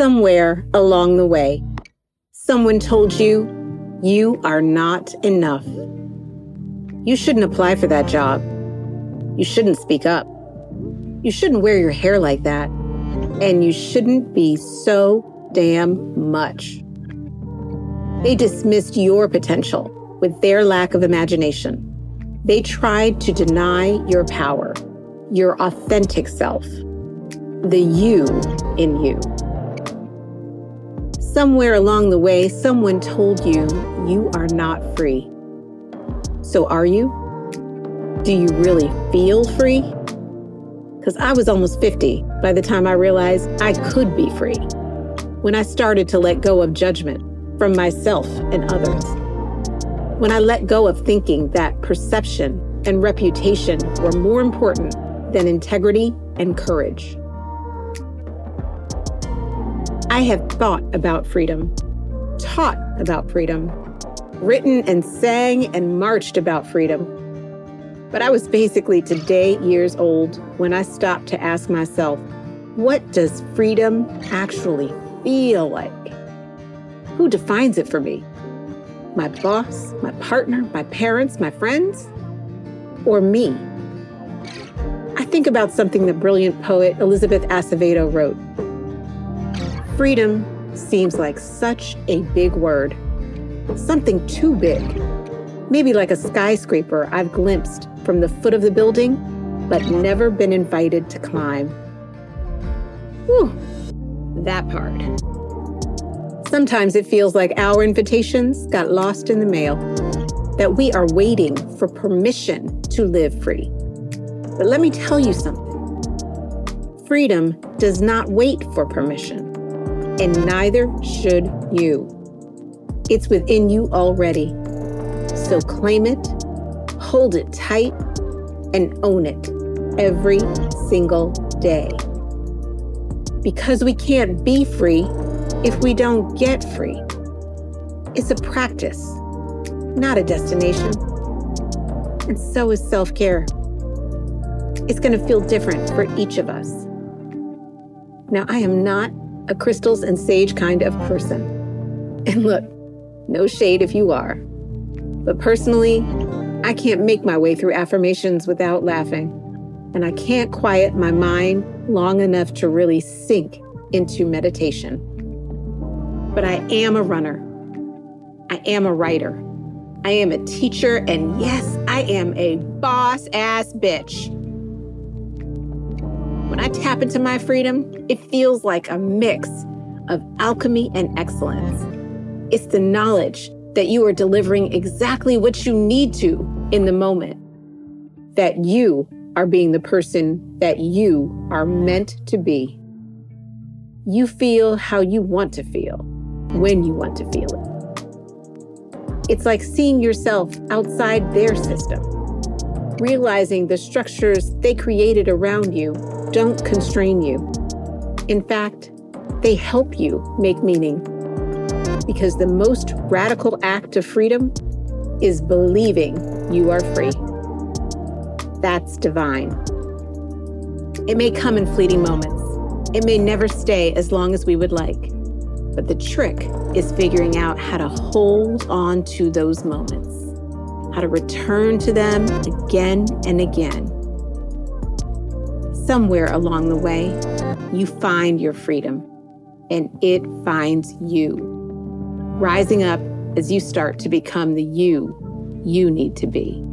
Somewhere along the way, someone told you you are not enough. You shouldn't apply for that job. You shouldn't speak up. You shouldn't wear your hair like that. And you shouldn't be so damn much. They dismissed your potential with their lack of imagination. They tried to deny your power, your authentic self, the you in you. Somewhere along the way, someone told you you are not free. So are you? Do you really feel free? Because I was almost 50 by the time I realized I could be free. When I started to let go of judgment from myself and others. When I let go of thinking that perception and reputation were more important than integrity and courage. I have thought about freedom, taught about freedom, written and sang and marched about freedom. But I was basically today years old when I stopped to ask myself, what does freedom actually feel like? Who defines it for me? My boss, my partner, my parents, my friends? Or me? I think about something the brilliant poet Elizabeth Acevedo wrote Freedom seems like such a big word, something too big. Maybe like a skyscraper I've glimpsed from the foot of the building, but never been invited to climb. Whew, that part. Sometimes it feels like our invitations got lost in the mail, that we are waiting for permission to live free. But let me tell you something freedom does not wait for permission and neither should you. It's within you already. So claim it, hold it tight, and own it every single day. Because we can't be free if we don't get free. It's a practice, not a destination. And so is self care. It's going to feel different for each of us. Now, I am not a crystals and sage kind of person. And look, no shade if you are. But personally, I can't make my way through affirmations without laughing. And I can't quiet my mind long enough to really sink into meditation. But I am a runner. I am a writer. I am a teacher. And yes, I am a boss ass bitch. Tap into my freedom, it feels like a mix of alchemy and excellence. It's the knowledge that you are delivering exactly what you need to in the moment, that you are being the person that you are meant to be. You feel how you want to feel when you want to feel it. It's like seeing yourself outside their system, realizing the structures they created around you don't constrain you. In fact, they help you make meaning. Because the most radical act of freedom is believing you are free. That's divine. It may come in fleeting moments. It may never stay as long as we would like. But the trick is figuring out how to hold on to those moments, how to return to them again and again somewhere along the way, you find your freedom and it finds you. Rising up as you start to become the you you need to be.